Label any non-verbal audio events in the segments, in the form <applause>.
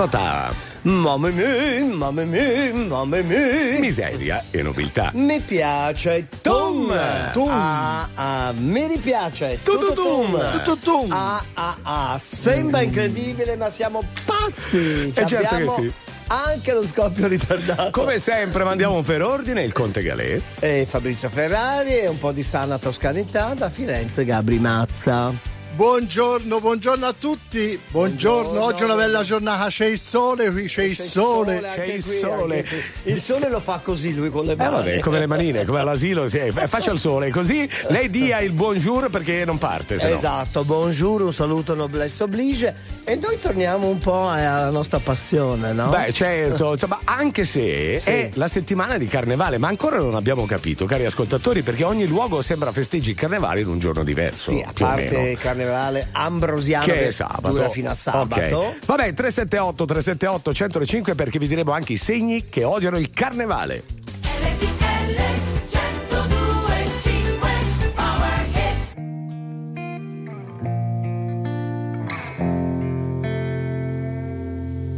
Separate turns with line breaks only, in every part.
Ta-ta-ta.
Mamma mia, mamma mia, mamma mia.
Miseria e nobiltà.
Mi piace tum.
Tum.
Ah, ah, mi ripiace
tututum.
Tututum. Ah, ah, ah. Sembra incredibile, ma siamo pazzi. Ci
Eh, certo
abbiamo
che sì.
Anche lo scoppio ritardato.
Come sempre mandiamo per ordine il Conte Galè.
E Fabrizio Ferrari e un po' di sana toscanità da Firenze Gabri Mazza.
Buongiorno, buongiorno a tutti. Buongiorno.
Buongiorno.
oggi è una bella giornata, c'è il sole, qui c'è il sole.
c'è il
qui,
sole.
Il sole lo fa così lui con le
Eh
mani.
vabbè, come le manine, come all'asilo, sì, eh, faccia il sole, così lei dia il buongiorno perché non parte. Se no.
Esatto, buongiorno, un saluto noblesse oblige e noi torniamo un po' alla nostra passione, no?
Beh, certo, insomma, anche se
Sì.
è la settimana di carnevale, ma ancora non abbiamo capito, cari ascoltatori, perché ogni luogo sembra festeggi il carnevale in un giorno diverso.
sì, a
più o
parte
meno.
Carnevale ambrosiano
che è sabato.
dura fino a sabato.
Ok. Vabbè, 378 378 105 perché vi diremo anche i segni che odiano il carnevale.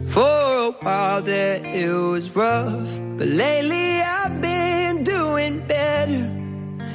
For a while there it was rough, but lately I've been doing better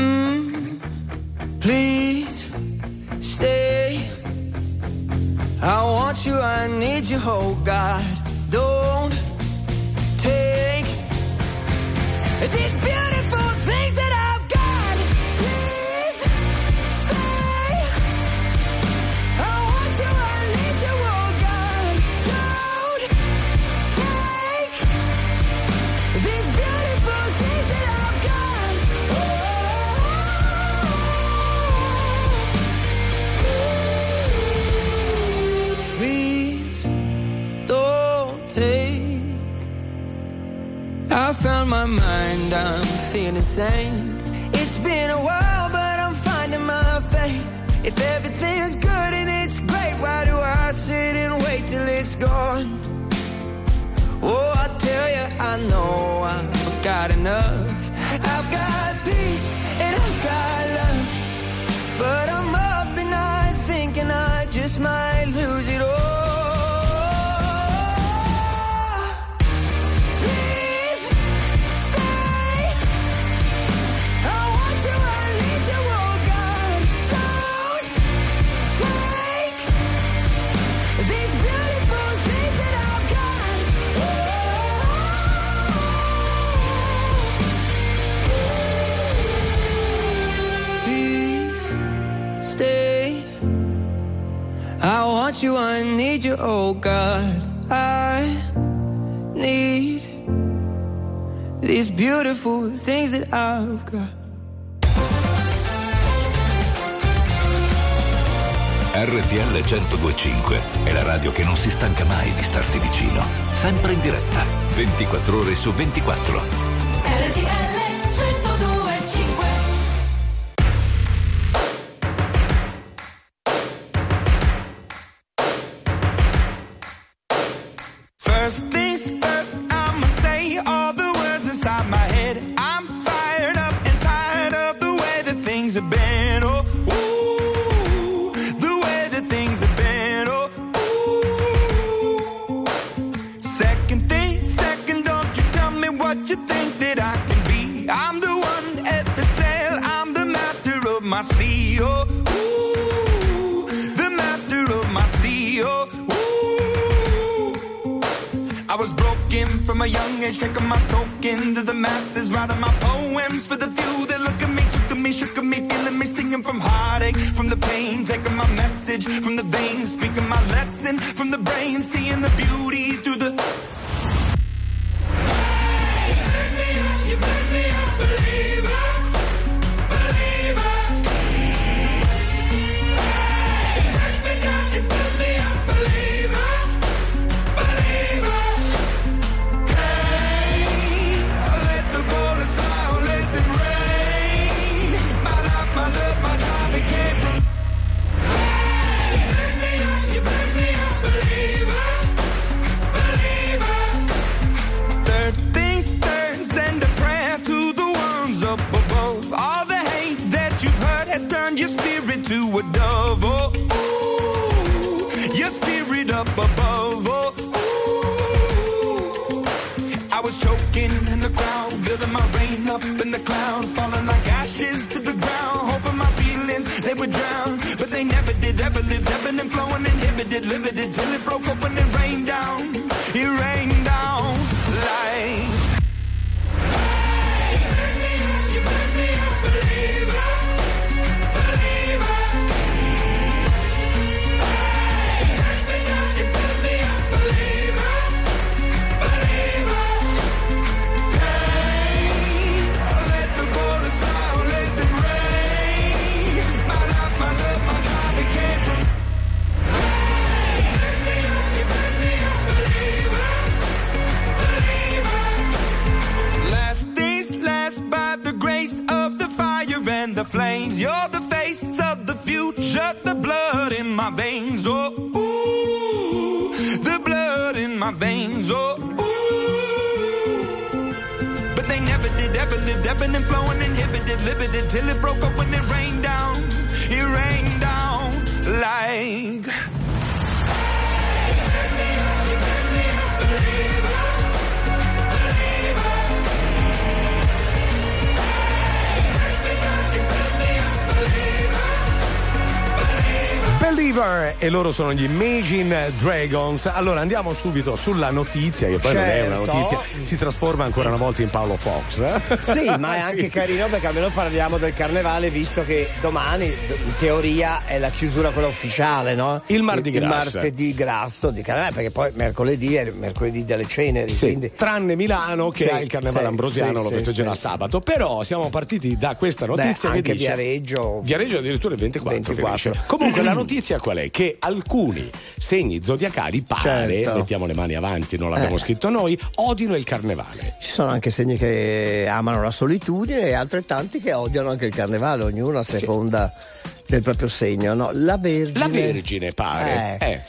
Mm, please stay. I want you, I need you, oh God. Don't take these beautiful sane. It's been a while, but I'm finding my faith. If everything's you, oh God. I need these beautiful things that I've got.
RTL 1025 è la radio che non si stanca mai di starti vicino. Sempre in diretta, 24 ore su 24.
Inhibited, limited, till it broke up when it Believer
e loro sono gli Imagine Dragons. Allora andiamo subito sulla notizia, che poi non è una
Certo.
notizia, si trasforma ancora una volta in Paolo Fox. eh?
Sì, ma è <laughs> anche carino perché almeno parliamo del carnevale visto che domani in teoria è la chiusura quella ufficiale, no?
Il Mardi
Il
Gras.
martedì grasso di carnevale perché poi mercoledì è il mercoledì delle ceneri,
Sì,
quindi
tranne Milano che
Sì,
ha il carnevale
sì,
ambrosiano,
sì,
lo
sì,
festeggerà
sì.
sabato. Però siamo partiti da questa
Beh,
notizia
anche
che dice
Viareggio
Viareggio addirittura il 24,
24.
finisce. Comunque la <clears throat> notizia qual è? Che alcuni segni zodiacali pare,
Certo.
mettiamo le mani avanti, non l'abbiamo
Eh.
scritto noi, odino il carnevale.
Ci sono anche segni che amano la solitudine e altrettanti che odiano anche il carnevale, ognuno a seconda del proprio segno. No? La Vergine.
La Vergine pare.
Eh.
Eh.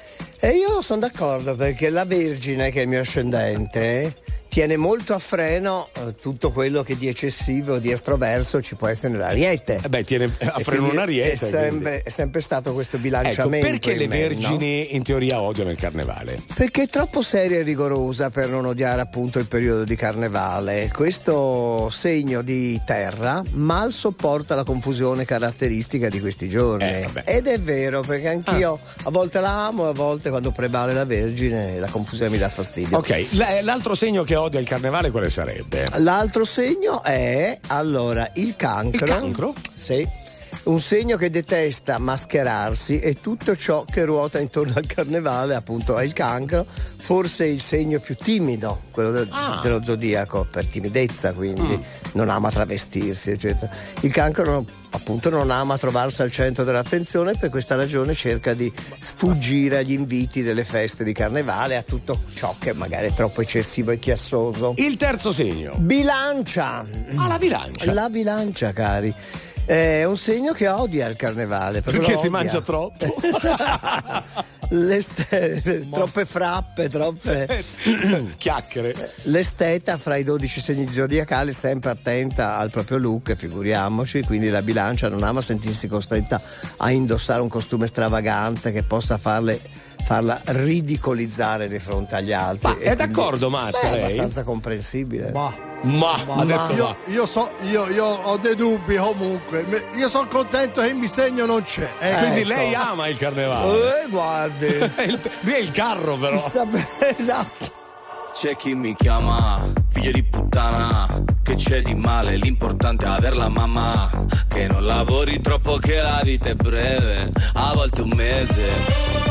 E io sono d'accordo perché la Vergine, che è il mio ascendente, tiene molto a freno eh, tutto quello che di eccessivo, di estroverso ci può essere nell'ariete.
Eh beh, tiene a
E
freno
quindi
un ariete.
È sempre, è sempre stato questo
Ecco,
bilanciamento.
perché
in
le
me, no?
vergini in teoria odiano il carnevale?
Perché è troppo seria e rigorosa per non odiare appunto il periodo di carnevale. Questo segno di terra mal sopporta la confusione caratteristica di questi giorni.
Eh.
Ed è vero, perché anch'io a volte la amo, a volte quando prevale la Vergine la confusione mi dà fastidio.
Ok, l'altro segno che odia il carnevale quale sarebbe?
L'altro segno è allora il cancro.
Il cancro?
Sì. Un segno che detesta mascherarsi e tutto ciò che ruota intorno al carnevale, appunto, è il cancro, forse il segno più timido, quello del-
Ah.
dello zodiaco, per timidezza, quindi
Mm.
non ama travestirsi, eccetera. Il cancro non- appunto non ama trovarsi al centro dell'attenzione e per questa ragione cerca di sfuggire agli inviti delle feste di carnevale, a tutto ciò che magari è troppo eccessivo e chiassoso.
Il terzo segno.
Bilancia.
Ah, la bilancia.
La bilancia, cari. È un segno che odia il carnevale.
Perché
lo
si mangia troppo. <laughs>
L'este- troppe frappe, troppe. <laughs>
Chiacchiere.
L'esteta fra i 12 segni zodiacali, sempre attenta al proprio look, figuriamoci. Quindi la bilancia non ama sentirsi costretta a indossare un costume stravagante che possa farle. Farla ridicolizzare di fronte agli altri.
Ma è d'accordo, Marzia,
È abbastanza comprensibile.
Ma
Ma, ha detto
io,
ma.
io, so, io, io ho dei dubbi comunque. Io sono contento che il mio segno non c'è. Eh,
Quindi
ecco.
lei ama il carnevale.
Eh, guardi. <laughs>
Lui è il carro però. <laughs>
Esatto.
c'è chi mi chiama figlio di puttana. Che c'è di male? L'importante è aver la mamma. Che non lavori troppo, che la vita è breve, a volte un mese.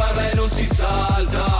parla e non si salta.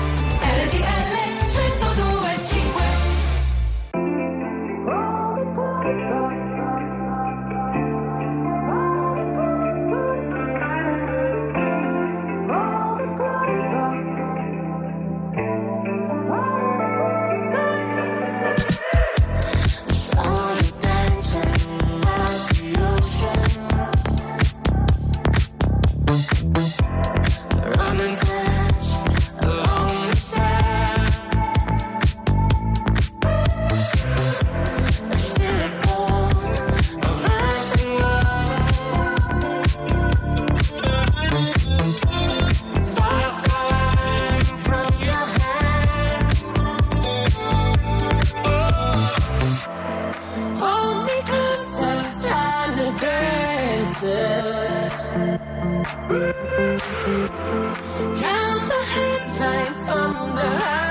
Count the headlights on the highway.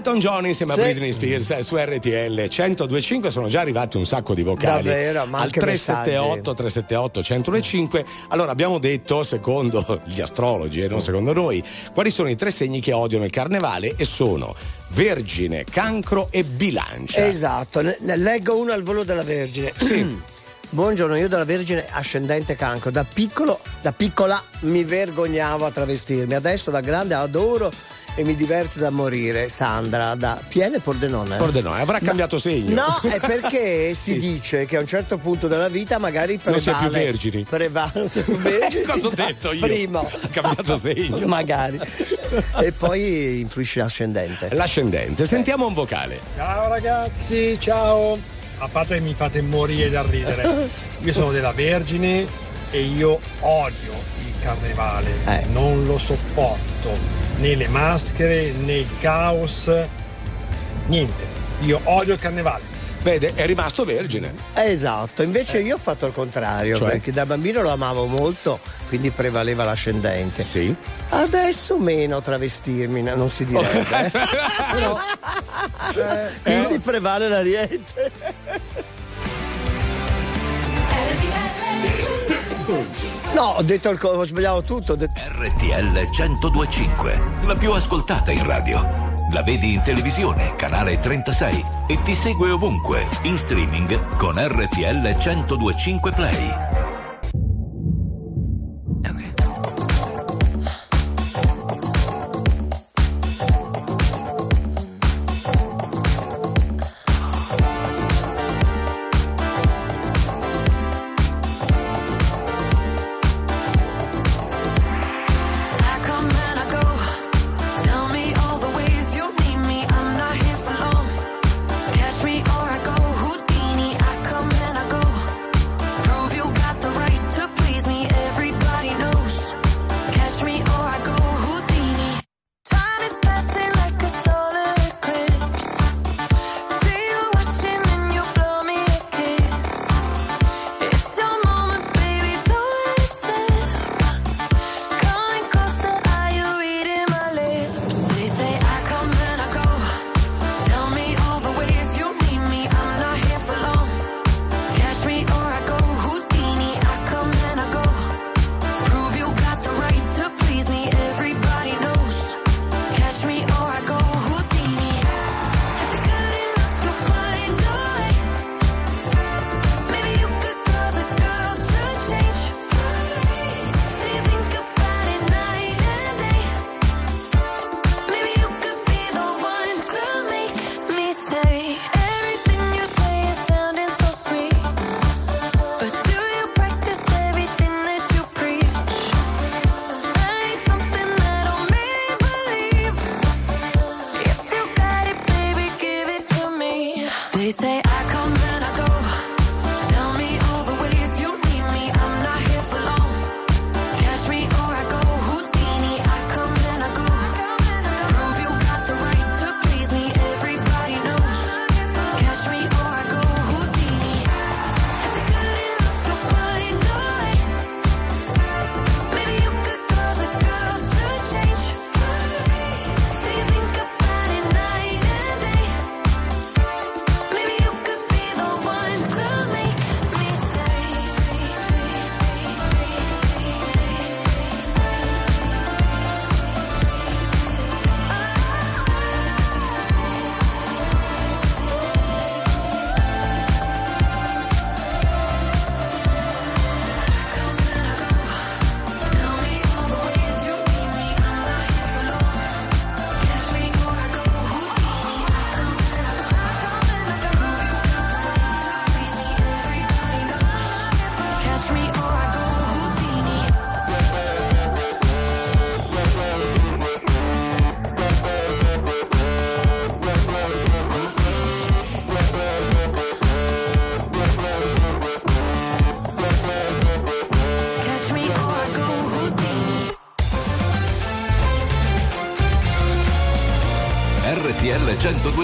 Elton John insieme
Sì.
a Britney Spears eh, su RTL 1025 sono già arrivati un sacco di vocali.
Davvero, ma
Al
anche
378 378 1025. Allora abbiamo detto, secondo gli astrologi e non secondo noi, quali sono i tre segni che odiano il carnevale e sono Vergine, Cancro e Bilancia.
Esatto, ne, ne leggo uno al volo della Vergine. Buongiorno, io della Vergine ascendente cancro. Da piccolo, da piccola mi vergognavo a travestirmi. Adesso da grande adoro e mi diverte da morire. Sandra da Piene Pordenone.
Pordenone, avrà cambiato segno.
No, è <laughs> perché si
Sì.
dice che a un certo punto della vita magari
Non
prevale.
si è più vergini.
Prevale, non si è più <laughs> vergini.
Cosa ho detto io?
Prima.
Ha cambiato segno.
magari. e poi influisce l'ascendente.
L'ascendente, sentiamo un vocale.
Ciao ragazzi, ciao! A parte che mi fate morire da ridere. <laughs> Io sono della Vergine e io odio il carnevale.
Eh.
Non lo sopporto. Né le maschere, né il caos. Niente. Io odio il carnevale.
Vede, è rimasto vergine.
Esatto, invece io ho fatto il contrario,
Cioè?
perché da bambino lo amavo molto, quindi prevaleva l'ascendente.
Sì.
Adesso meno travestirmi, no, non si direbbe. eh. <laughs> Però, eh, quindi prevale l'ariete. No, ho detto il co- ho sbagliato tutto. ho detto-
RTL 1025, la più ascoltata in radio. La vedi in televisione, canale 36 e ti segue ovunque, in streaming con RTL 1025 Play.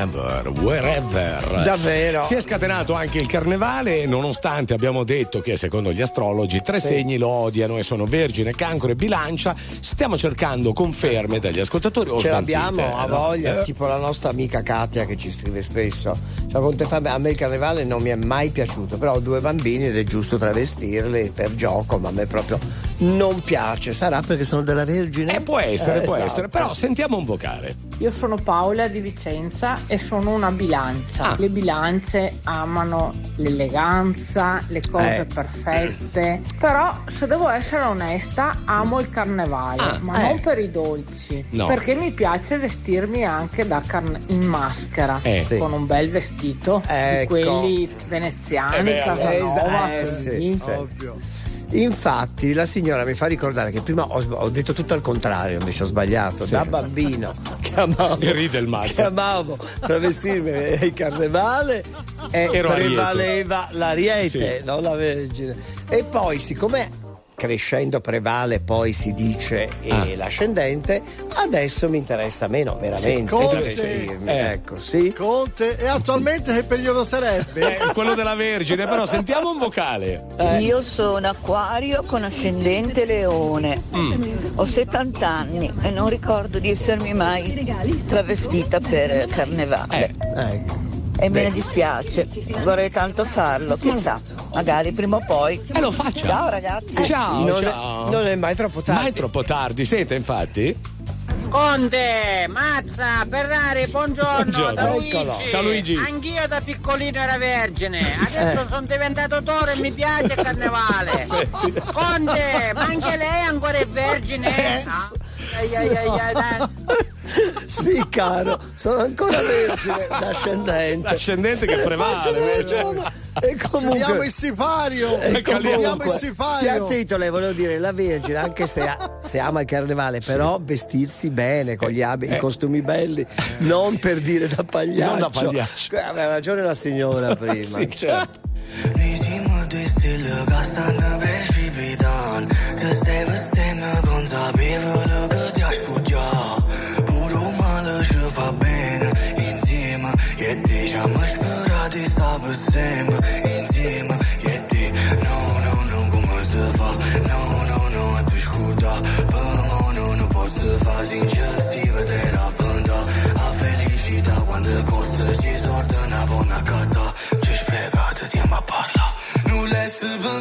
Whenever, wherever.
Davvero?
Si è scatenato anche il carnevale, nonostante abbiamo detto che secondo gli astrologi tre
Sì.
segni lo odiano e sono Vergine, Cancro e Bilancia. Stiamo cercando conferme dagli ascoltatori o
Ce l'abbiamo a
no?
voglia,
Eh,
tipo la nostra amica Katia che ci scrive spesso. Cioè, con te Fabio, a me il carnevale non mi è mai piaciuto, però ho due bambini ed è giusto travestirli per gioco, ma a me proprio non piace. Sarà perché sono della Vergine?
Eh, può essere,
Eh,
può
esatto.
essere, però sentiamo un vocale.
Io sono Paola di Vicenza e sono una bilancia.
Ah.
Le bilance amano l'eleganza, le cose
Eh.
perfette. Però, se devo essere onesta, amo il carnevale,
Ah,
ma
eh.
non per i dolci.
No.
Perché mi piace vestirmi anche da carne- in maschera,
Eh.
Sì.
con un bel vestito, di
Ecco.
quelli veneziani,
Eh beh,
Casanova,
eh, sì, sì.
Ovvio.
Infatti la signora mi fa ricordare che prima ho, ho detto tutto al contrario, invece ho sbagliato. Da bambino <laughs> che amavo,
E ride il mazzo.
che amavo travestirmi il carnevale e
Ero
prevaleva l'ariete,
Sì.
non la vergine. E poi siccome crescendo prevale poi si dice e
Ah.
l'ascendente, adesso mi interessa meno veramente
Sì, Conte.
Eh.
Ecco, sì.
Conte, e attualmente che periodo sarebbe?
Eh, quello della Vergine, però sentiamo un vocale.
Io sono acquario con ascendente leone. Ho 70 anni e non ricordo di essermi mai travestita per carnevale.
Ecco.
E me ne dispiace. Vorrei tanto farlo, chissà. Magari prima o poi.
E lo faccia.
Ciao ragazzi.
Ciao,
non,
ciao.
È, non è mai troppo tardi.
Mai troppo tardi, sente infatti?
Conte, Mazza, Ferrari, buongiorno,
Buongiorno.
da Luigi.
Eccolo.
Ciao, Luigi.
Anch'io da piccolino era vergine, adesso
Eh.
sono diventato toro e mi piace il carnevale. <laughs> Conte, ma anche lei ancora è vergine? Ah. Ai, ai, ai, ai, dai.
Sì, caro, sono ancora vergine d'ascendente.
L'ascendente che prevale.
Ragione. E
Vediamo
comunque.
il sipario!
E
Vediamo il
comunque, stia
sipario!
zitto, lei volevo dire la Vergine, anche se, ha- se ama il carnevale, però vestirsi bene con gli abiti, i costumi belli, non per dire da pagliaccio.
Non da pagliaccio.
Aveva ragione la signora <laughs> prima.
Sì, certo.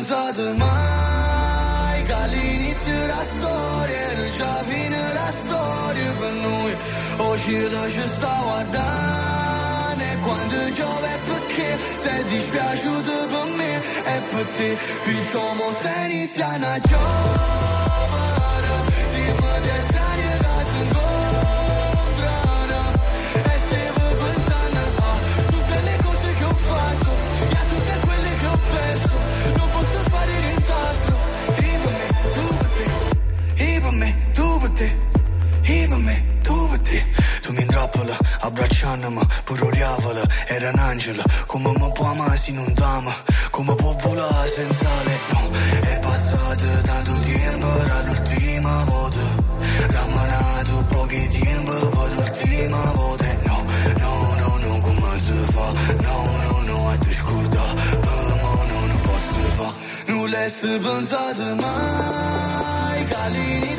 Pensato mai. Che all'inizio la storia Era già fine la storia per noi Oggi ci sta guardando. E quando piove perché? Sei dispiaciuto per me E per te. Perciò mo stai iniziando a giovere Siamo dei strani che si te E per me, tu mi intrappola, abbracciandomi Pure oriavola, era un angelo. Come mi può amare se non t'ama Come può volare senza lei No, è passato tanto tempo Dall'ultima volta. Rammanato pochi tempo Per l'ultima volta. No, no, no, no, come si fa? No, no, no, a te scorda Per no, non posso fa Non l'hai pensato mai Che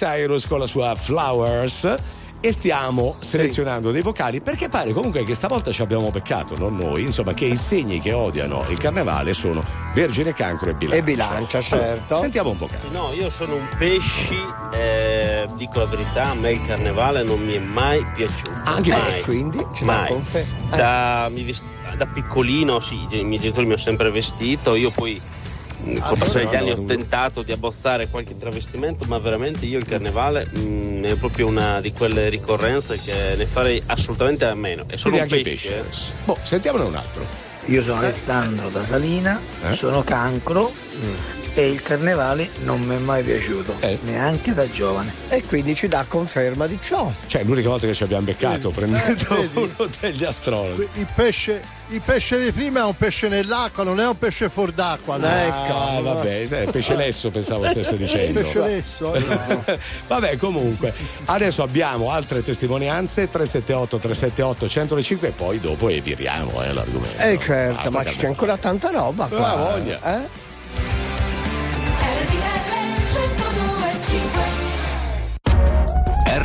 Cyrus con la sua Flowers e stiamo selezionando dei vocali perché pare comunque che stavolta ci abbiamo beccato, non noi, insomma che i segni che odiano il carnevale sono Vergine, Cancro e Bilancia.
E Bilancia, certo.
sentiamo un vocale.
No, io sono un pesci, eh, dico la verità, a me il carnevale non mi è mai piaciuto.
Anche
mai.
me, quindi ci
mai.
conferma.
Da, mi vest- da piccolino, sì, i miei genitori mi hanno sempre vestito, io poi
Ah,
col passare degli anni ho tentato di abbozzare qualche travestimento, ma veramente io il carnevale mh, è proprio una di quelle ricorrenze che ne farei assolutamente a meno. E sono
Quindi
un pesce.
pesci
eh.
Boh, sentiamone un altro.
Io sono Alessandro da Salina,
Eh?
sono cancro e il carnevale non mi è mai piaciuto, neanche da giovane.
E quindi ci dà conferma di ciò.
Cioè, l'unica volta che ci abbiamo beccato prendendo
vedi? <laughs>
uno degli astrologi.
Il pesce, il pesce di prima è un pesce nell'acqua, non è un pesce fuor d'acqua. no?
Ah, vabbè, sai, pesce lesso pensavo stesse <laughs> dicendo.
Pesce lesso, no. <laughs>
Vabbè, comunque, adesso abbiamo altre testimonianze 378 378 105 e poi dopo eviriamo eh, l'argomento.
Eh certo,
Basta
ma c'è ancora tanta roba qua.
Ah, voglia.
Eh?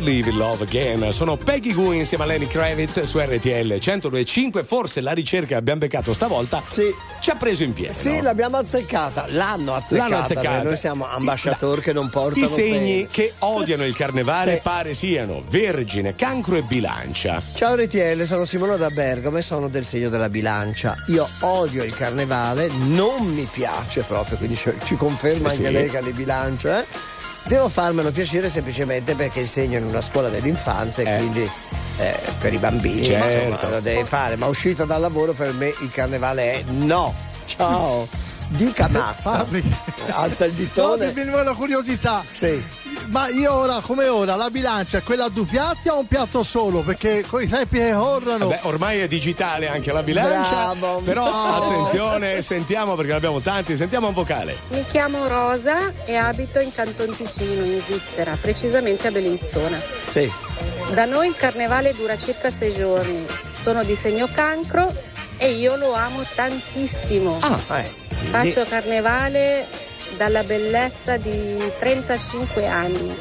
Believe in Love Again.
Sono Peggy Goo insieme a Lenny Kravitz su RTL 1025. Forse la ricerca che abbiamo beccato stavolta ci ha preso in piedi.
Sì,
no?
l'abbiamo azzeccata, l'hanno azzeccata.
L'hanno azzeccata.
Noi siamo ambasciatori che non portano
I segni
bene.
che odiano il carnevale
Sì.
pare siano vergine, cancro e bilancia.
Ciao RTL, sono Simona da Bergamo e sono del segno della bilancia. Io odio il carnevale, non mi piace proprio, quindi ci, conferma
Sì,
anche
sì.
lei che le bilance. eh. Devo farmelo piacere semplicemente perché insegno in una scuola dell'infanzia e quindi eh, per i bambini
Certo.
insomma, lo devi fare. Ma uscito dal lavoro per me il carnevale è no. Ciao. Dica mazza. Alza il
No,
ditone.
mi viene una curiosità.
Sì.
Ma io ora, come ora, la bilancia è quella a due piatti o un piatto solo? Perché con i tempi che corrono.
Beh, ormai è digitale anche la bilancia.
Bravo.
Però
No. <laughs>
attenzione, sentiamo perché ne abbiamo tanti, sentiamo un vocale.
Mi chiamo Rosa e abito in Canton Ticino, in Svizzera, precisamente a Bellinzona.
Sì.
Da noi il carnevale dura circa sei giorni. Sono di segno cancro e io lo amo tantissimo.
Ah, eh.
Faccio carnevale dalla bellezza di 35 anni.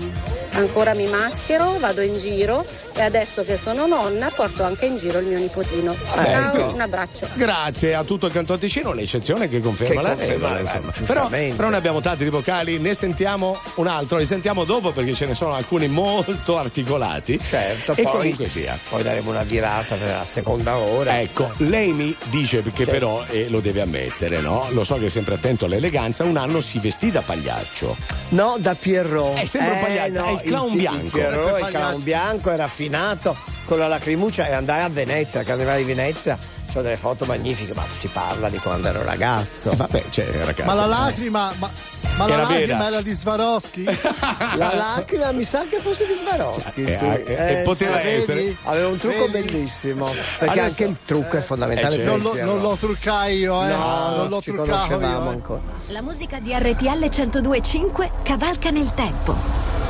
Ancora mi maschero, vado in giro e adesso che sono nonna porto anche in giro il mio nipotino. Ciao,
ecco.
un abbraccio.
Grazie a tutto il Canton Ticino, l'eccezione che conferma
Che
la
conferma,
regola.
eh,
Insomma. Però, però ne abbiamo tanti di vocali, ne sentiamo un altro, li sentiamo dopo perché ce ne sono alcuni molto articolati.
Certo,
e
poi-
comunque sia.
Poi daremo una virata per la seconda ora.
Ecco, lei mi dice che
Sì.
però, e lo deve ammettere, no? Lo so che è sempre attento all'eleganza, un anno si vestì da pagliaccio.
No, da Pierrot.
È sempre un pagliaccio,
no,
è il clown
il,
bianco.
Il
pagliaccio.
clown bianco è raffinato con la lacrimuccia e andai a Venezia, al carnevale di Venezia. Ho delle foto magnifiche, ma si parla di quando ero ragazzo.
E vabbè, cioè, ragazzi.
Ma la lacrima, ma Ma la
era
lacrima
vera.
era di Swarovski? <laughs>
La lacrima mi sa che fosse di Swarovski.
Cioè,
sì.
eh, eh, poteva
sì,
essere.
vedi? Aveva un trucco
Vedi?
bellissimo. Perché
Adesso-
anche il trucco è fondamentale.
Eh, certo.
Non lo,
per il
non lo truccai io, eh.
No,
non lo
ci
truccavo
conoscevamo
io. eh.
ancora.
La musica di RTL 1025 cavalca nel tempo.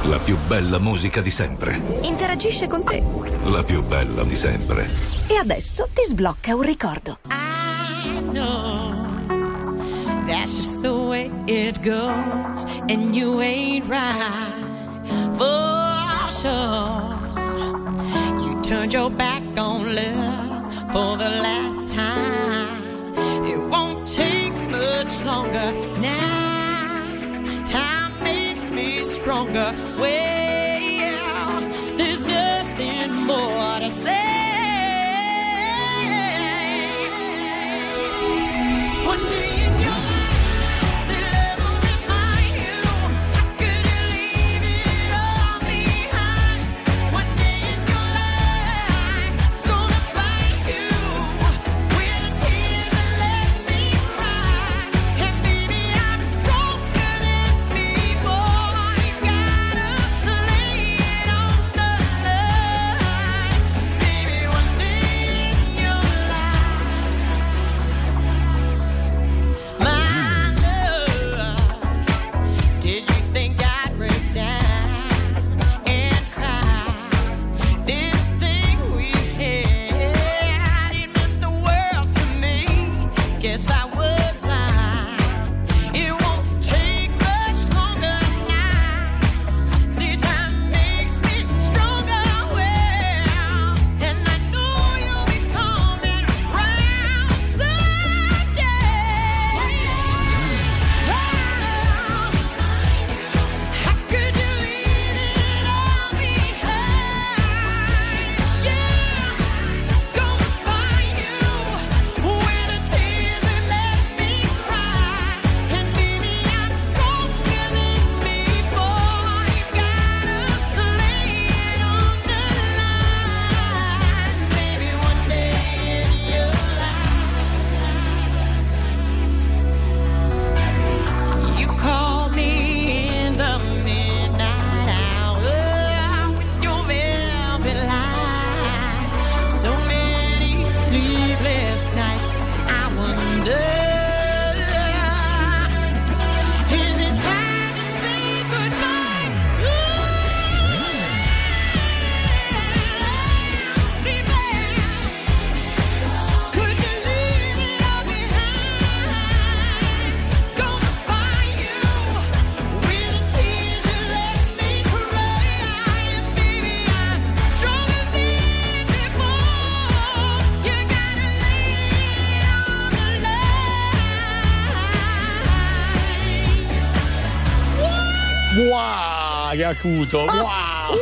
La più bella musica di sempre.
Interagisce con te.
La più bella di sempre.
E adesso ti sblocca un ricordo.
I know that's just the way it goes, and you ain't right for sure. You turned your back on love for the last time. It won't take much longer now. Time makes me stronger. Well,
acuto! Wow!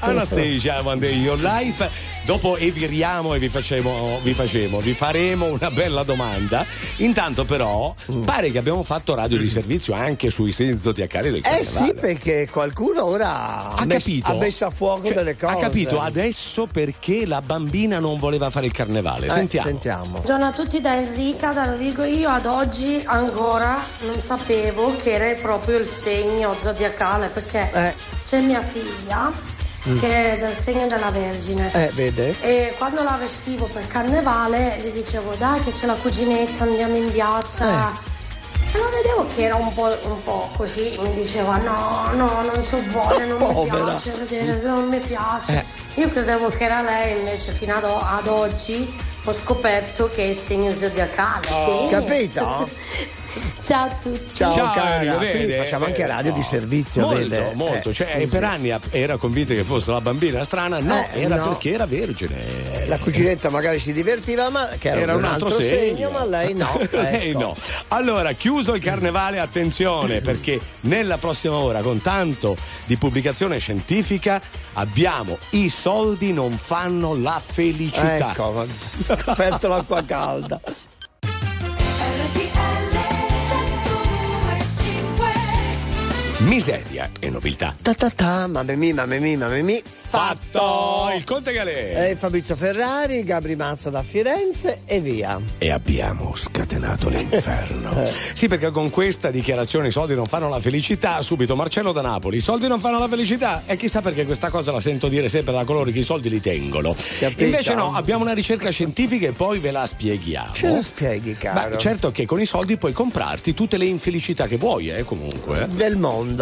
<laughs> Anastasia One Day in Your Life. Dopo eviriamo e vi facciamo, vi facemo, vi faremo una bella domanda. Intanto, però, pare che abbiamo fatto radio di servizio anche sui segni zodiacali del
Eh
carnevale.
sì, perché qualcuno ora
Ha
messo-
capito?
ha messo a fuoco
Cioè,
delle cose.
Ha capito adesso perché la bambina non voleva fare il carnevale.
Eh,
Sentiamo.
sentiamo.
Buongiorno a tutti da Enrica, da lo dico io ad oggi ancora non sapevo che era proprio il segno zodiacale perché
Eh.
c'è mia figlia
Mm.
che è del segno della Vergine.
Eh, vede?
E quando la vestivo per carnevale gli dicevo dai che c'è la cuginetta, andiamo in piazza.
Eh.
E la vedevo che era un po', un po' così, mi diceva no, no, non c'ho voglia, non mi <laughs>
Povera.
piace vedere, non mi piace.
Eh.
Io credevo che era lei, invece fino ad, ad oggi ho scoperto che è il segno zodiacale. Bene.
Capito? <laughs>
Ciao a tutti.
Ciao,
Ciao,
cara.
vede,
facciamo anche
vede,
radio
no.
di servizio,
Molto,
vede?
molto.
Eh,
cioè, per anni era convinta che fosse la bambina strana. No,
Eh,
era
no.
perché era vergine.
La cuginetta magari si divertiva, ma che era,
Era un altro, segno.
ma lei no. <laughs>
lei
ecco.
no. Allora, chiuso il carnevale, attenzione, perché nella prossima ora, con tanto di pubblicazione scientifica, abbiamo i soldi non fanno la felicità.
Ecco, ho <laughs> scoperto l'acqua calda.
Miseria e nobiltà.
Ta ta ta, mamma mia, mamma mia, mamma mia.
Fatto! Il Conte Galè.
Eh, Fabrizio Ferrari, Gabri Mazza da Firenze e via.
E abbiamo scatenato l'inferno. <laughs> Sì, perché con questa dichiarazione i soldi non fanno la felicità, subito Marcello da Napoli, i soldi non fanno la felicità. E chissà perché questa cosa la sento dire sempre da coloro che i soldi li tengono.
Capito?
Invece no, abbiamo una ricerca scientifica e poi ve la spieghiamo.
Ce la spieghi, caro.
Beh, certo che con i soldi puoi comprarti tutte le infelicità che vuoi, eh, comunque.
Del mondo.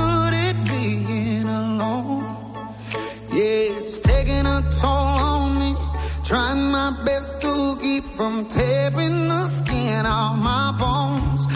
taking a toll on me. Trying my best to keep from tearing the skin off my bones.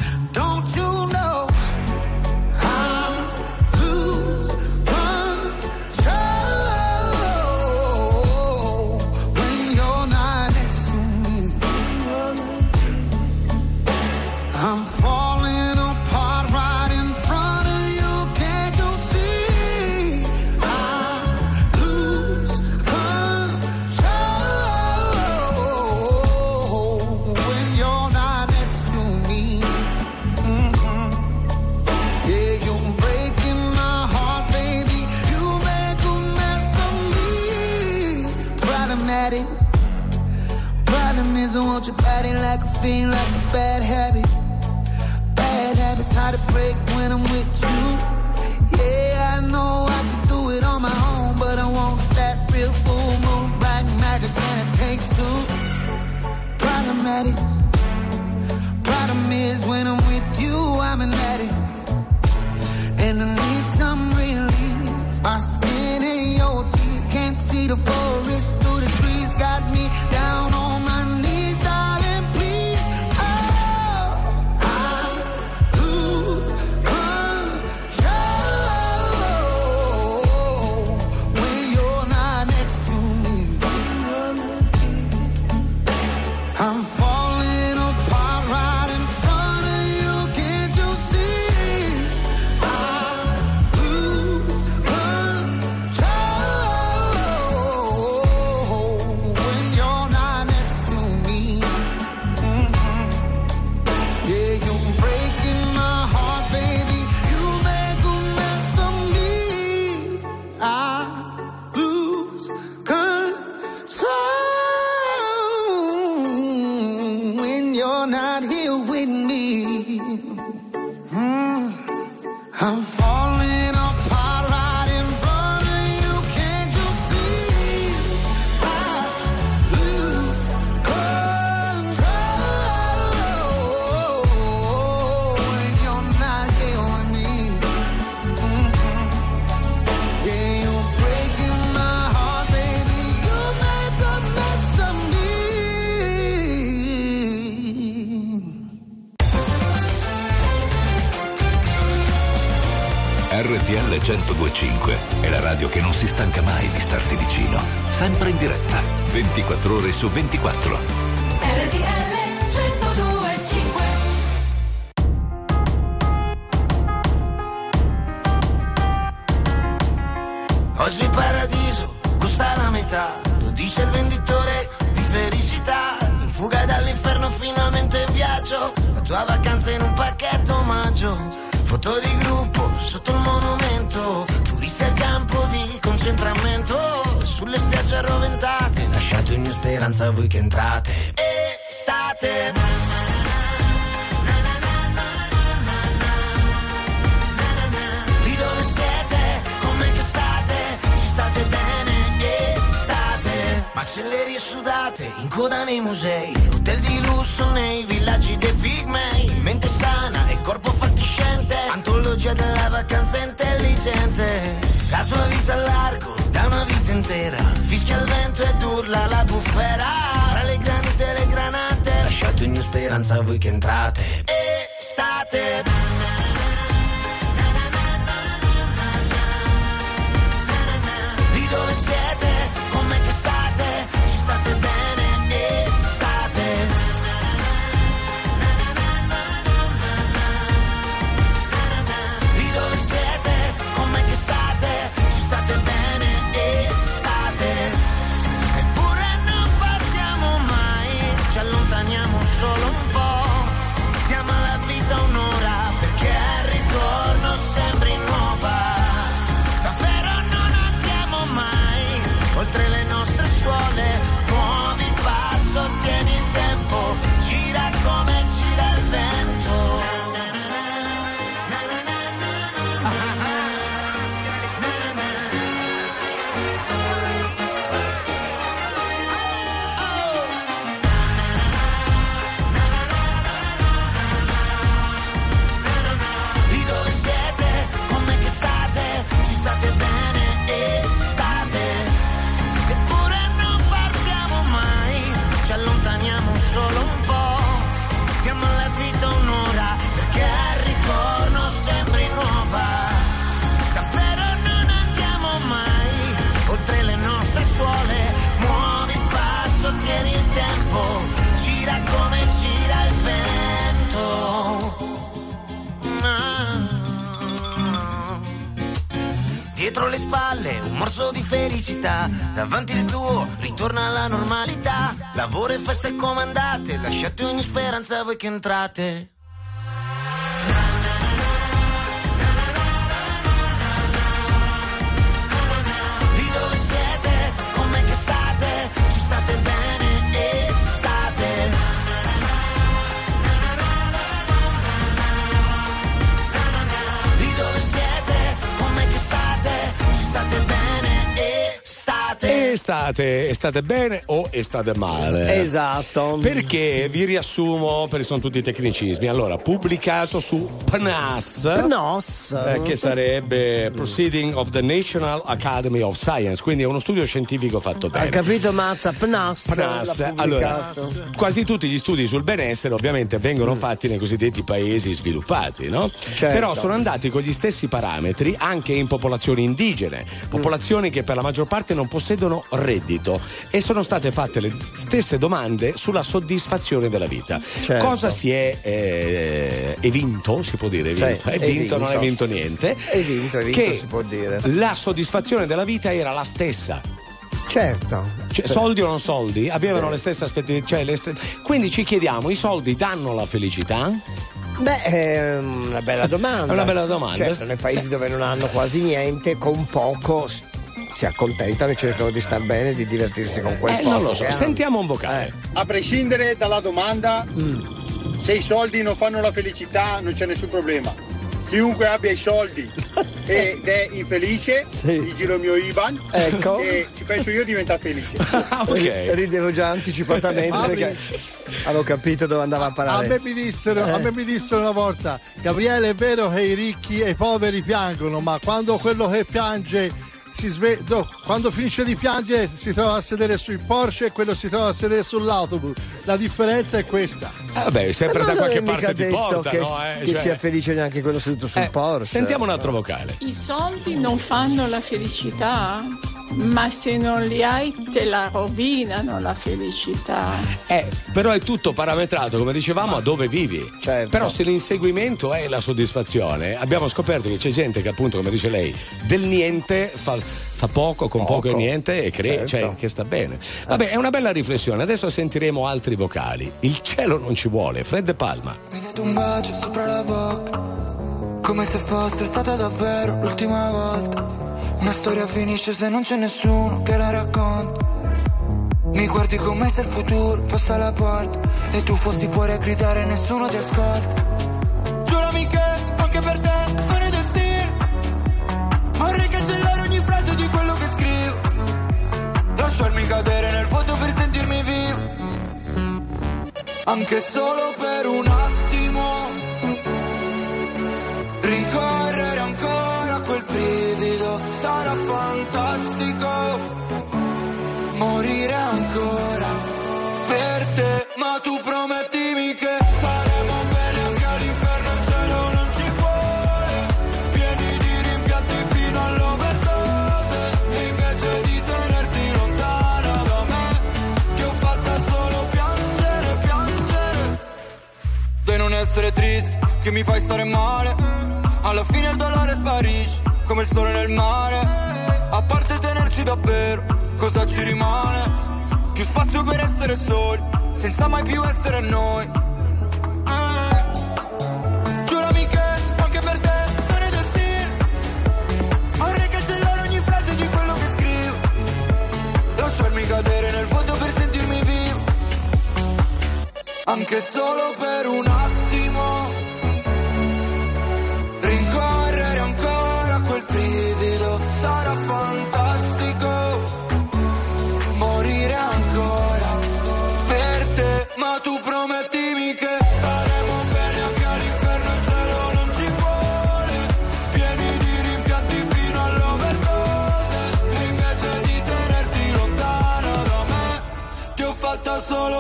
I want your body like a fiend, like a bad habit. Bad habits hard to break when I'm with you. Yeah, I know I could do it on my own, but I want that real full moon, black magic, and it takes two. Problematic. Problem is, when I'm with you, I'm an addict. And I need some relief.
Su 24.
Voi che entrate. Lì dove siete,
com'è che state? Ci state bene e state. Lì dove siete, com'è che state? Ci state bene e state.
E state, e state bene o e state male?
Esatto.
Perché vi riassumo, perché sono tutti tecnicismi. Allora, pubblicato su PNAS.
PNAS.
eh, che sarebbe Proceeding of the National Academy of Science, quindi è uno studio scientifico fatto bene.
Hai capito Mazza? PNAS.
PNAS, allora, quasi tutti gli studi sul benessere ovviamente vengono fatti nei cosiddetti paesi sviluppati, no?
Certo.
Però sono andati con gli stessi parametri anche in popolazioni indigene, popolazioni che per la maggior parte non possedono reddito e sono state fatte le stesse domande sulla soddisfazione della vita.
Certo.
Cosa si è eh, evinto, si può dire,
Sì,
evinto, è
è
vinto, non è
vinto.
niente.
È vinto, è vinto,
che
si può dire.
La soddisfazione della vita era la stessa.
Certo.
Cioè, soldi o non soldi? Avevano
Sì.
le stesse aspettative. cioè, ste- Quindi ci chiediamo: i soldi danno la felicità?
Beh, è una bella domanda.
È una bella domanda.
Certo, nei paesi
Sì.
dove non hanno quasi niente, con poco si accontentano e cercano di star bene e di divertirsi con quel
Eh,
poco.
non lo so. Sentiamo un vocale.
A prescindere dalla domanda,
Mm.
se i soldi non fanno la felicità non c'è nessun problema. Chiunque abbia i soldi <laughs> ed è infelice, gli giro il mio IBAN
Ecco.
e ci penso io diventa felice. <laughs>
Ri- Ridevo già anticipatamente
Apri.
perché avevo capito dove andava a
A
parare.
me, mi dissero, a
Eh.
me mi dissero una volta, Gabriele è vero che i ricchi e i poveri piangono, ma quando quello che piange si sve- no, quando finisce di piangere si trova a sedere sui Porsche e quello si trova a sedere sull'autobus. La differenza è questa.
Eh, vabbè, sempre
Ma
da qualche parte ti porta,
che,
no? Eh?
che
Cioè-
sia felice neanche quello seduto sul
Eh,
Porsche.
Sentiamo un altro vocale.
I soldi non fanno la felicità, ma se non li hai te la rovinano la felicità.
Eh, però è tutto parametrato, come dicevamo, a dove vivi.
Certo.
Però se l'inseguimento è la soddisfazione, abbiamo scoperto che c'è gente che appunto, come dice lei, del niente fa, fa poco, con poco,
Poco.
e niente e crea,
Certo.
cioè, che sta bene. Vabbè, è una bella riflessione. Adesso sentiremo altri vocali. Il cielo non ci vuole, Fred De Palma.
Mi date un bacio sopra la bocca Come se fosse stata davvero l'ultima volta Una storia finisce se non c'è nessuno che la racconta Mi guardi come se il futuro fosse alla porta E tu fossi fuori a gridare e nessuno ti ascolta Giurami che anche per te non è destino Vorrei cancellare Lasciarmi cadere nel vuoto per sentirmi vivo anche solo per un attimo. Rincorrere ancora quel brivido sarà fantastico. Morire ancora per te, ma tu promettimi essere triste, che mi fai stare male. Alla fine il dolore sparisce, come il sole nel mare. A parte tenerci davvero, cosa ci rimane? Più spazio per essere soli, senza mai più essere noi. Eh. Giurami che anche per te non è destino. Vorrei cancellare ogni frase di quello che scrivo. Lasciarmi cadere nel vuoto per sentirmi vivo. Anche solo per un attimo.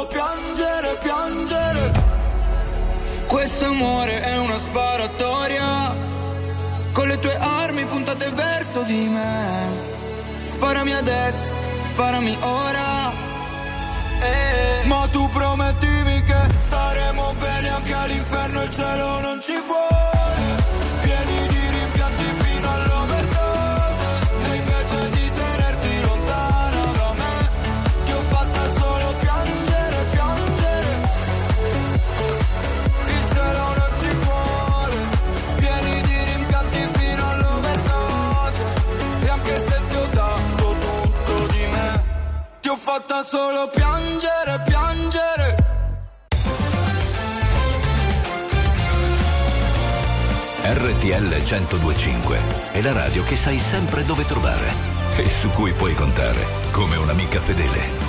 Piangere, piangere. Questo amore è una sparatoria Con le tue armi puntate verso di me Sparami adesso, sparami ora Eh. Ma tu promettimi che staremo bene anche all'inferno Il cielo non ci vuole solo piangere, piangere.
RTL 1025 è la radio che sai sempre dove trovare e su cui puoi contare come un'amica fedele.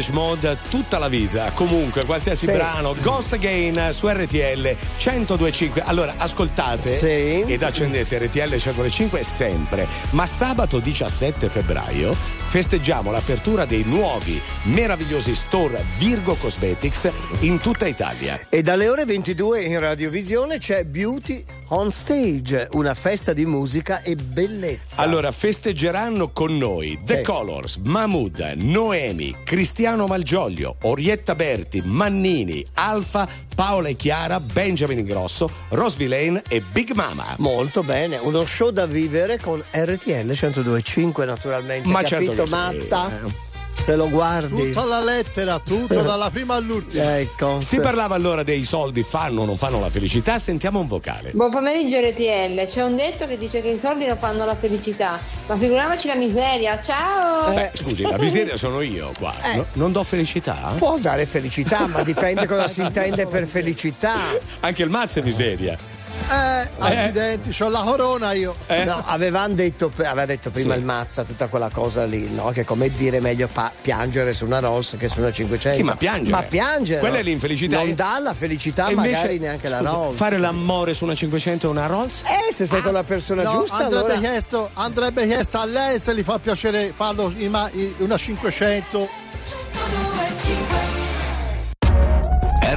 Depeche Mode tutta la vita, comunque qualsiasi
Sì.
brano, Ghost Again su RTL 1025. Allora ascoltate
Sì.
ed accendete RTL 1025 sempre, ma sabato 17 febbraio festeggiamo l'apertura dei nuovi meravigliosi store Virgo Cosmetics in tutta Italia.
E dalle ore 22 in radiovisione c'è Beauty on Stage, una festa di musica e bellezza.
Allora festeggeranno con noi The
Sì.
Colors, Mahmood, Noemi, Cristiano Malgioglio, Orietta Berti, Mannini, Alfa, Paola e Chiara, Benjamin Ingrosso, Rose Villain e Big Mama.
Molto bene, uno show da vivere con RTL 1025 naturalmente.
Ma
capito
certo che sì,
Mazza?
eh.
Se lo guardi.
Tutta la lettera, tutto <laughs> dalla prima all'ultima.
Ecco.
Si parlava allora dei soldi fanno o non fanno la felicità, sentiamo un vocale.
Buon pomeriggio RTL, c'è un detto che dice che i soldi non fanno la felicità, ma figuriamoci la miseria, ciao!
Beh, scusi, la miseria sono io qua.
Eh.
No- non do felicità?
Può dare felicità, ma dipende cosa si intende per felicità. <laughs>
Anche il mazzo è miseria.
Eh, accidenti, c'ho la corona io.
Eh?
No, avevamo detto, aveva detto prima
Sì.
il Mazza tutta quella cosa lì, no? Che come dire meglio pa- piangere su una Rolls che su una 500.
Sì, ma piangere.
Ma piangere.
Quella è l'infelicità.
Non dà la felicità
E invece,
magari neanche la
scusa,
Rolls.
Fare l'amore su una 500 e una Rolls?
Eh, se sei con la persona
No,
giusta,
andrebbe,
allora.
chiesto, andrebbe chiesto a lei se gli fa piacere farlo in ma- in una 500.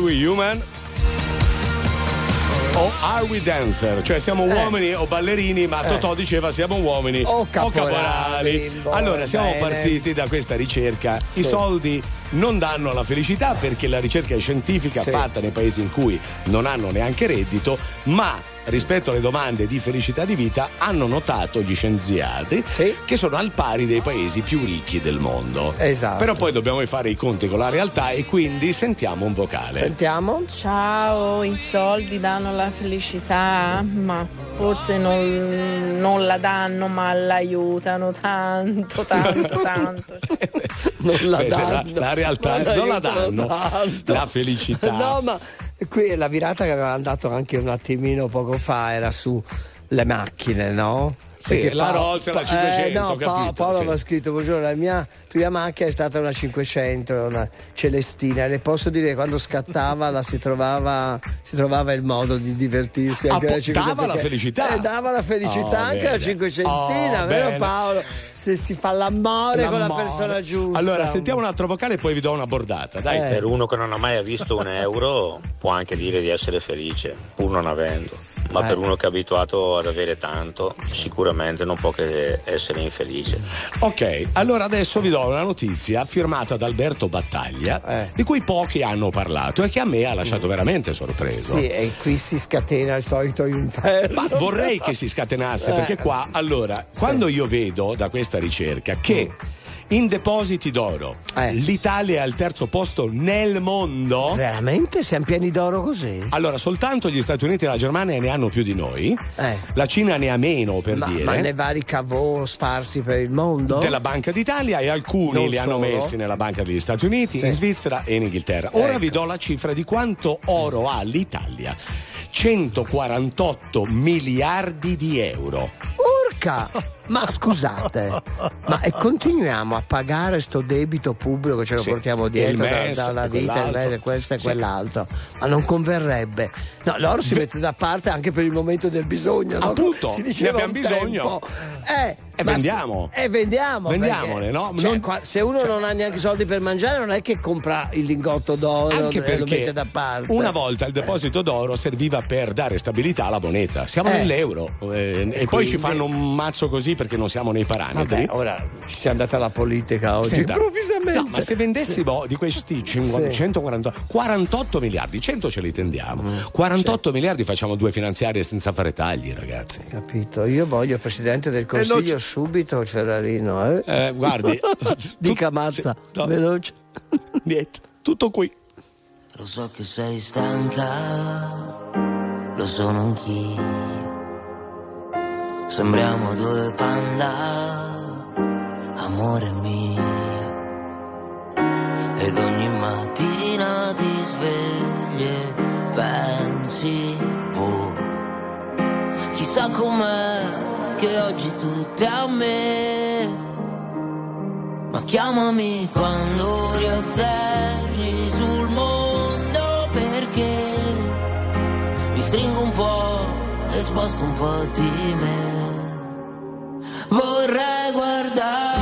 Are we human?
O are we dancer? Cioè siamo
Eh.
uomini o ballerini, ma
Eh.
Totò diceva siamo uomini
O caporali. Boh,
Allora siamo
bene.
partiti da questa ricerca. I
Sì.
soldi non danno la felicità perché la ricerca è scientifica
Sì.
fatta nei paesi in cui non hanno neanche reddito, ma rispetto alle domande di felicità di vita hanno notato gli scienziati che sono al pari dei paesi più ricchi del mondo.
Esatto.
Però poi dobbiamo fare i conti con la realtà e quindi sentiamo un vocale.
Sentiamo.
Ciao, i soldi danno la felicità, ma forse non, non la danno, ma l'aiutano tanto, <laughs> tanto, tanto.
Non la
Beh, la-
danno.
la realtà
Non
la danno.
tanto.
La felicità.
No, ma qui la virata che aveva dato anche un attimino poco fa era su le macchine, no?
Sì, la Rolls e la
Pa-
500,
eh, no,
capito,
Pa- Paolo
sì.
aveva scritto buongiorno, la mia prima macchina è stata una 500, una Celestina le posso dire che quando scattava la si trovava, si trovava il modo di divertirsi
Ah,
anche
po-
la 500
dava la felicità?
eh, dava la felicità
Oh,
anche la
bene.
500,
Oh,
vero
bene.
Paolo? Se si fa l'amore con la
L'amore.
persona giusta.
Allora, sentiamo un altro vocale e poi vi do una bordata. Dai.
Eh.
Per uno che non ha mai visto un euro può anche dire di essere felice, pur non avendo. Ma
Eh.
per uno che è abituato ad avere tanto, sicuramente non può che essere infelice.
Ok, allora adesso vi do una notizia firmata da Alberto Battaglia,
Eh.
di cui pochi hanno parlato e che a me ha lasciato veramente sorpreso.
Sì, e qui si scatena il solito inferno.
Ma vorrei che si scatenasse
Eh.
perché qua, allora, quando io vedo da questa ricerca che in depositi d'oro
Eh.
l'Italia è al terzo posto nel mondo.
Veramente? Siamo pieni d'oro così?
Allora, soltanto gli Stati Uniti e la Germania ne hanno più di noi,
Eh.
la Cina ne ha meno per
Ma,
dire.
ma nei vari cavò sparsi per il mondo?
della Banca d'Italia e alcuni
Non
li hanno
solo.
messi nella Banca degli Stati Uniti,
Sì.
in Svizzera e in Inghilterra. Ora
Ecco.
vi do la cifra di quanto oro ha l'Italia. 148 miliardi di euro.
Urca! <laughs> Ma scusate, ma e <laughs> continuiamo a pagare sto debito pubblico che ce lo
Sì.
portiamo dietro da- dalla
e
vita, il questo e
Sì.
quell'altro. Ma non converrebbe. No, l'oro si mette da parte anche per il momento del bisogno. no?
Appunto,
si
ne
diceva
abbiamo
un
bisogno.
Eh,
E vendiamo.
E vendiamo.
Vendiamole,
perché,
no?
cioè,
Non-
qua- se uno non ha neanche soldi per mangiare, non è che compra il lingotto d'oro
Anche
e lo mette da parte.
una volta il deposito d'oro serviva per dare stabilità alla moneta. Siamo
Eh.
nell'euro eh, e, poi
quindi-
ci fanno un mazzo così perché non siamo nei parametri.
Vabbè, ora ci siamo andati alla politica oggi.
Senta,
improvvisamente.
No, ma se vendessimo di questi 50,
Sì.
140, 48 miliardi, 100 ce li tendiamo.
Mm,
48 miliardi facciamo due finanziarie senza fare tagli, ragazzi.
Capito, io voglio presidente del consiglio subito Ferrarino. Eh?
Eh, guardi, <laughs>
dica mazza,
no.
veloce. <laughs>
Niente, tutto qui.
Lo so che sei stanca, lo sono anch'io. Sembriamo due panda, amore mio. Ed ogni mattina ti svegli e pensi, boh, chissà com'è che oggi è a me. Ma chiamami quando riatterri sul mondo perché mi stringo un po' e sposto un po' di me. Vorrei guardare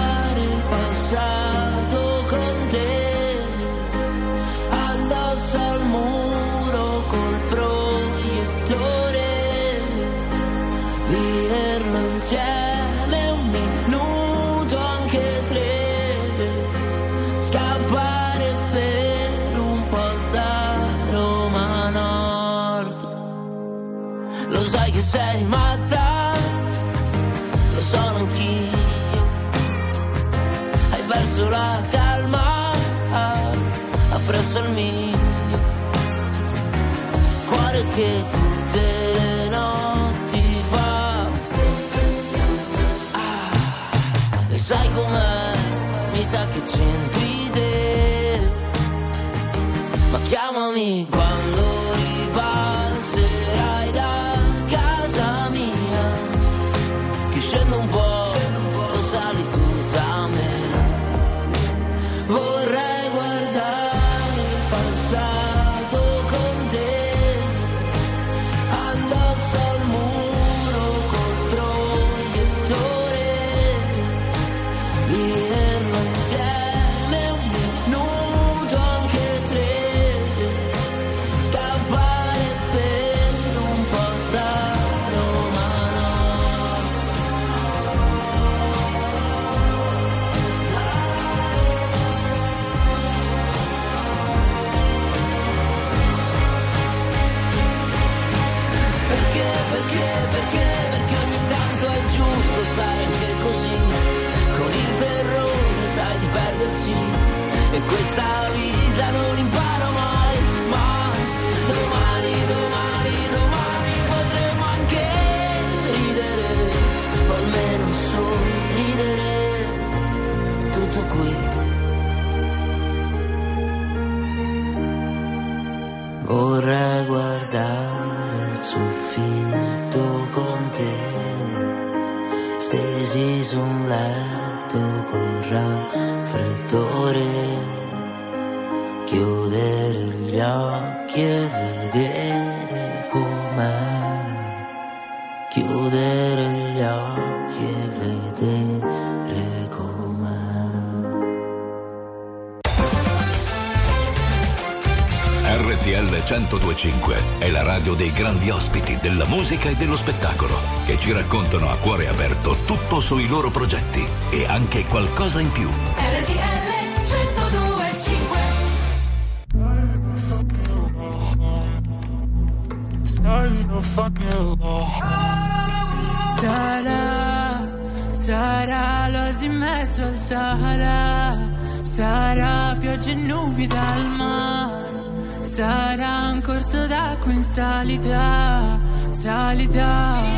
sei matta, lo sono anch'io. Hai perso la calma, appresso il mio. Cuore che tutte le notti fa. Ah, e sai com'è? Mi sa che c'entri te. Ma chiamami quando ripasserai
1025 è la radio dei grandi ospiti della musica e dello spettacolo che ci raccontano a cuore aperto tutto sui loro progetti e anche qualcosa in più.
RTL 1025
Sarà, sarà l'osi in mezzo al Sahara, sarà pioggia e nubi dal mare, sarà un corso d'acqua in salita, salita.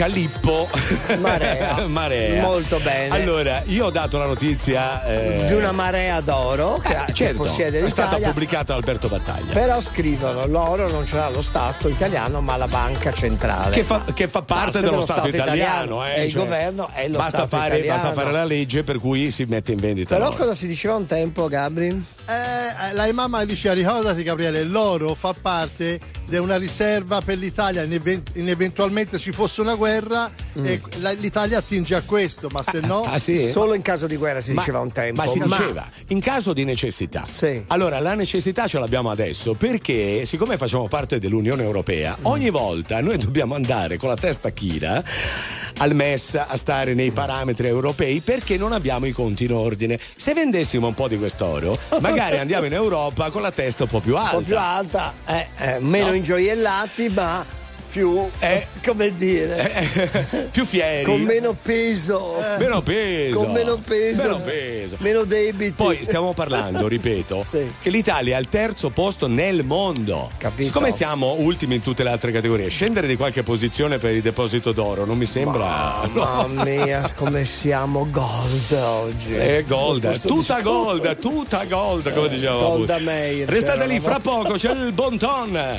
Calippo <laughs>
Marea. <laughs>
Marea.
Molto bene.
Allora, io ho dato la notizia eh,
Di una marea d'oro che,
eh,
che
certo,
possiede
è stata
l'Italia.
pubblicata da Alberto Battaglia.
Però scrivono l'oro non ce l'ha lo Stato italiano ma la banca centrale.
Che fa, che fa parte, dello, Stato, italiano, eh,
e il
cioè,
governo è lo
basta
Stato
fare,
italiano.
basta fare la legge per cui si mette in vendita.
Però
l'oro.
cosa si diceva un tempo, Gabri?
Eh, la mamma diceva ricordati Gabriele l'oro fa parte di una riserva per l'Italia in, even- in eventualmente ci fosse una guerra e la- l'Italia attinge a questo, ma se no...
Ah, sì?
Solo in caso di guerra si
Ma-
diceva un tempo.
Ma si diceva, in caso di necessità.
Sì.
Allora, la necessità ce l'abbiamo adesso perché, siccome facciamo parte dell'Unione Europea,
Mm.
ogni volta noi dobbiamo andare con la testa china al MES a stare nei parametri europei perché non abbiamo i conti in ordine. Se vendessimo un po' di quest'oro, magari andiamo in Europa con la testa un po' più alta.
Un po' più alta, eh, eh, meno
No.
ingioiellati, ma più,
Eh.
come dire,
più fieri.
con meno peso.
Meno peso.
Con meno peso.
Meno peso.
Meno debiti.
Poi stiamo parlando, ripeto, <laughs> che l'Italia è al terzo posto nel mondo.
Capito.
Siccome siamo ultimi in tutte le altre categorie, scendere di qualche posizione per il deposito d'oro non mi sembra.
Mamma <laughs> mia, come siamo gold oggi.
Eh, gold, tutta
discorso-
gold, tutta gold, come diceva
Golda
Bush.
Meir,
Restate lì, fra poco c'è il bon ton.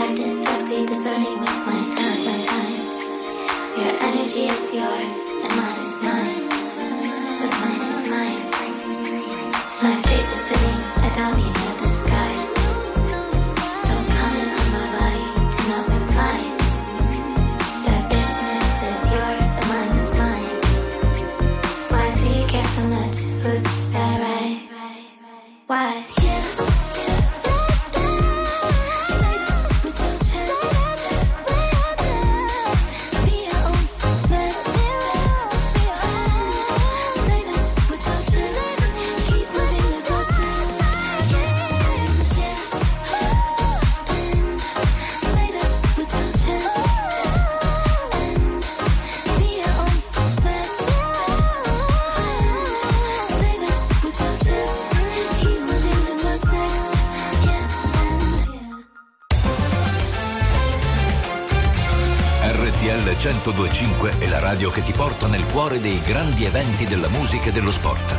Protected, sexy, discerning with my time. My time. Your energy is yours, and mine is mine.
Cuore dei grandi eventi della musica e dello sport.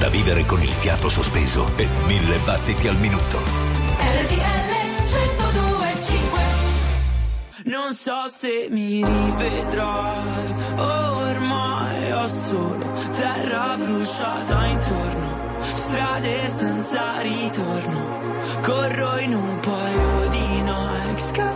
Da vivere con il fiato sospeso e mille battiti al minuto.
RTL 1025
Non so se mi rivedrai, ormai ho solo terra bruciata intorno, strade senza ritorno, corro in un paio di Nike,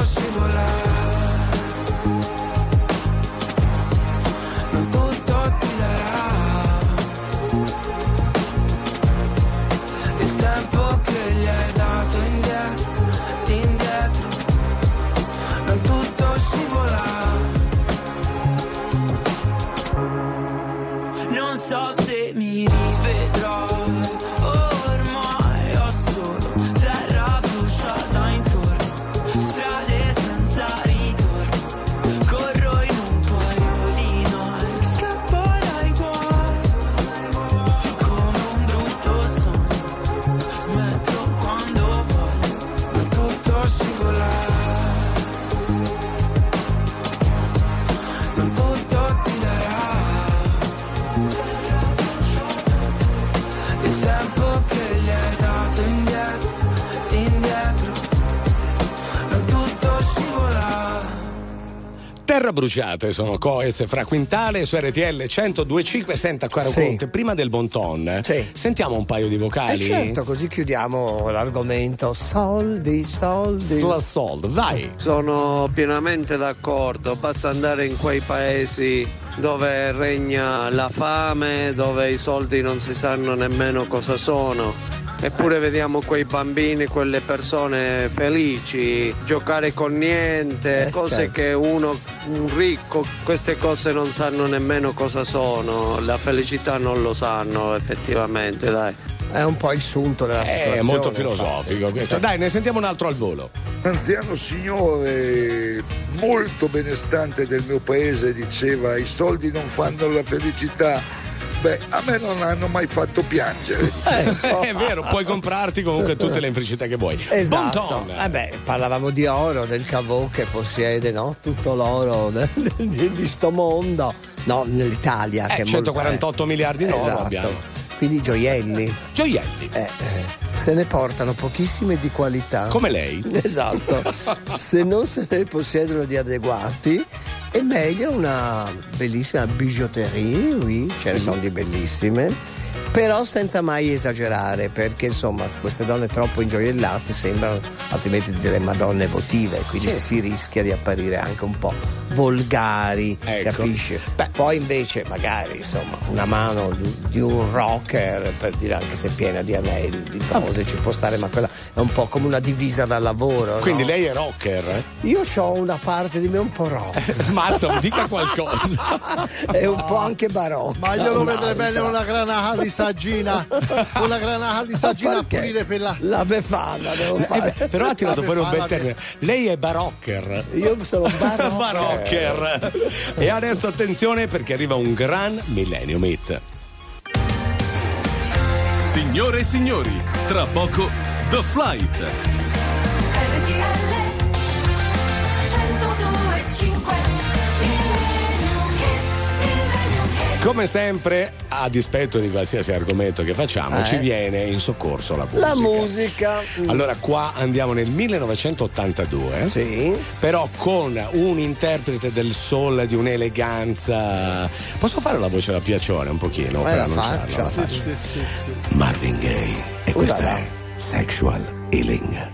tutto scivola.
Terra
bruciate sono Coez fra Quintale su RTL 1025 senta caro
Sì.
Conte prima del bon ton sentiamo un paio di
Eh
vocali
certo, così chiudiamo l'argomento. Soldi, soldi.
La soldo, vai.
Sono pienamente d'accordo, basta andare in quei paesi dove regna la fame, dove i soldi non si sanno nemmeno cosa sono. Eppure vediamo quei bambini, quelle persone felici, giocare con niente,
Eh,
cose
certo.
che uno, un ricco, queste cose non sanno nemmeno cosa sono, la felicità non lo sanno effettivamente, dai.
È un po' il sunto della situazione.
È molto
infatti.
filosofico questo. Dai, ne sentiamo un altro al volo.
Un anziano signore molto benestante del mio paese diceva i soldi non fanno la felicità. Beh, a me non hanno mai fatto piangere. <laughs>
È vero, puoi comprarti comunque tutte le felicità che vuoi.
Esatto. Eh beh, parlavamo di oro, del cavò che possiede no? tutto l'oro <laughs> de- de- di, di sto mondo. No, nell'Italia.
Eh,
che è
148 miliardi in oro
Esatto.
abbiamo.
Quindi gioielli.
Gioielli.
Eh, eh, se ne portano pochissime di qualità.
Come lei. <laughs>
Esatto. se non se ne possiedono di adeguati, è meglio una bellissima bijouterie, oui, ce ne sono di bellissime. Però senza mai esagerare, perché insomma queste donne troppo ingioiellate sembrano altrimenti delle madonne votive, quindi
Sì.
si rischia di apparire anche un po' volgari,
Ecco.
capisci? Poi invece magari insomma una mano di, di un rocker, per dire anche se è piena di anelli, di cose, ci può stare, ma quella è un po' come una divisa da lavoro. no?
Quindi lei è rocker. eh?
Io ho una parte di me un po' rock. <laughs>
Mazza, dica qualcosa. <laughs>
e un po' anche barocca.
Ma io lo
un'altra.
vedrei bene una granata di saggina. Una granata di saggina a pulire per la.
La befana devo
Eh,
fare.
beh, però ha tirato fuori un bel termine. Lei è barocker.
Io sono <laughs> barocker.
barocker. E adesso attenzione perché arriva un gran Millennium Hit.
Signore e signori, tra poco The Flight.
Come sempre, a dispetto di qualsiasi argomento che facciamo,
Eh?
ci viene in soccorso la musica.
La musica.
Allora, qua andiamo nel 1982.
Sì.
Però con un interprete del soul di un'eleganza. Posso fare la voce da piacione un pochino?
Eh,
per
la faccia.
La
Sì,
faccio.
Sì, sì.
Marvin Gaye. E questa
Udala.
è Sexual Healing.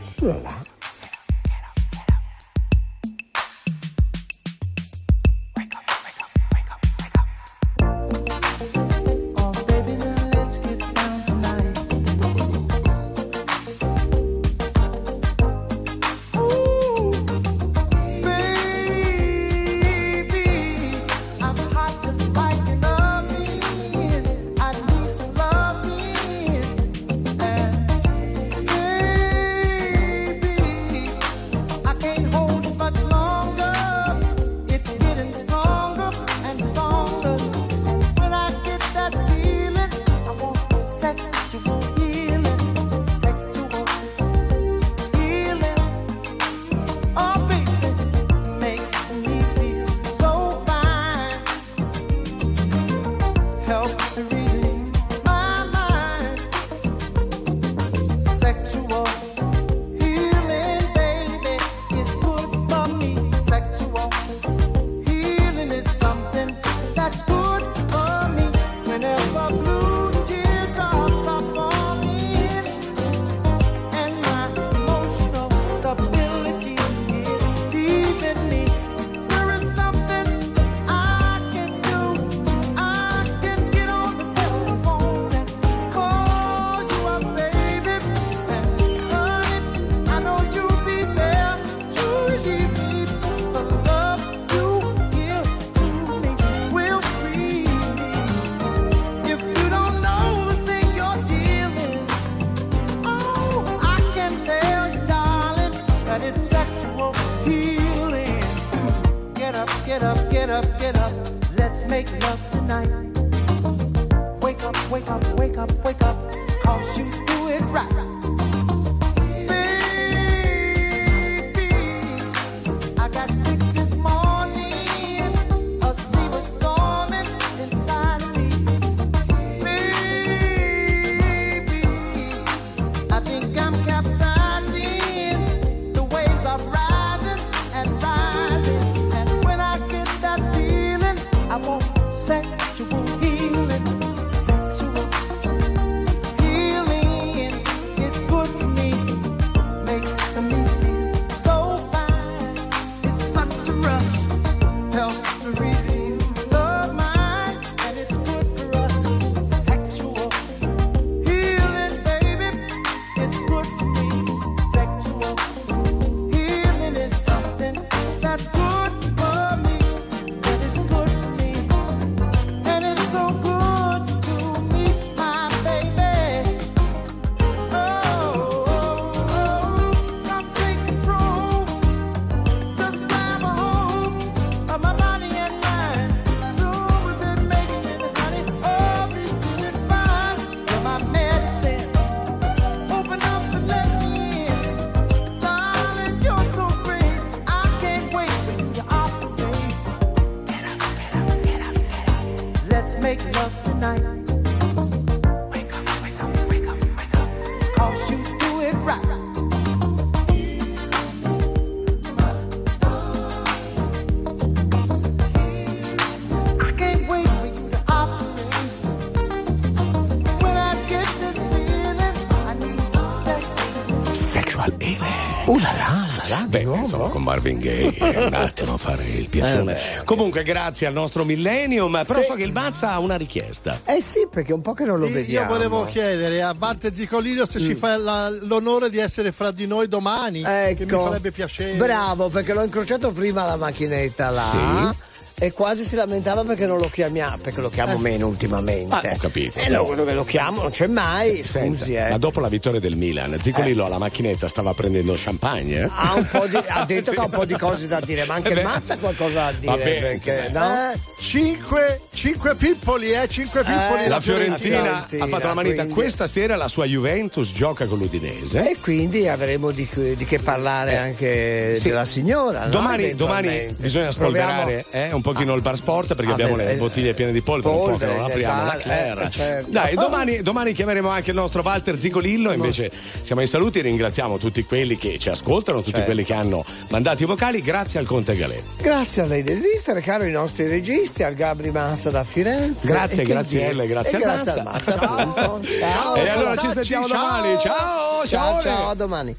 Insomma, con Marvin Gaye è un attimo a fare il piacere.
Eh.
Comunque, grazie al nostro Millennium. Però
Sì.
so che il Mazza ha una richiesta.
Eh sì, perché è un po' che non lo
Io
vediamo.
volevo chiedere a Barte Zicolino se ci
Mm.
fa la- l'onore di essere fra di noi domani, che mi
Ecco.
farebbe piacere.
Bravo, perché l'ho incrociato prima alla macchinetta là.
Sì.
E quasi si lamentava perché non lo chiamiamo, perché lo chiamo
Eh.
meno ultimamente.
Ah, ho capito.
E no, dove lo chiamo non c'è mai,
Senta,
scusi, eh.
Ma dopo la vittoria del Milan, Zicolillo alla macchinetta stava prendendo champagne. eh?
Ha, un po' di- ha <laughs> detto che ha un po' di cose da dire, ma anche
Eh
Mazza ha qualcosa da dire.
Va bene,
perché,
eh.
no?
Eh, cinque, pippoli, eh, cinque pippoli.
Eh,
La Fiorentina,
Fiorentina,
ha fatto la manita.
quindi-
Questa sera la sua Juventus gioca con l'Udinese.
E quindi avremo di, di che parlare anche
Eh. Sì.
della signora. no?
Domani, domani
Eventualmente.
bisogna
Proviamo-
spolverare eh, un pochino il bar sport perché
Ah,
abbiamo
beh,
le
eh,
bottiglie piene di polvere, un po' che non apriamo la
bar,
Claire.
eh, certo.
Dai, domani, domani chiameremo anche il nostro Walter Zicolillo. Invece siamo ai saluti. Ringraziamo tutti quelli che ci ascoltano, tutti
Certo.
quelli che hanno mandato i vocali. Grazie al Conte Galè.
Grazie a lei di esistere, caro i nostri registi, al Gabri Massa da Firenze.
Grazie, grazie? L, grazie
grazie al Mazza, appunto. Ciao.
E allora ci sentiamo domani. Ciao,
ciao,
ciao.
ciao, a domani.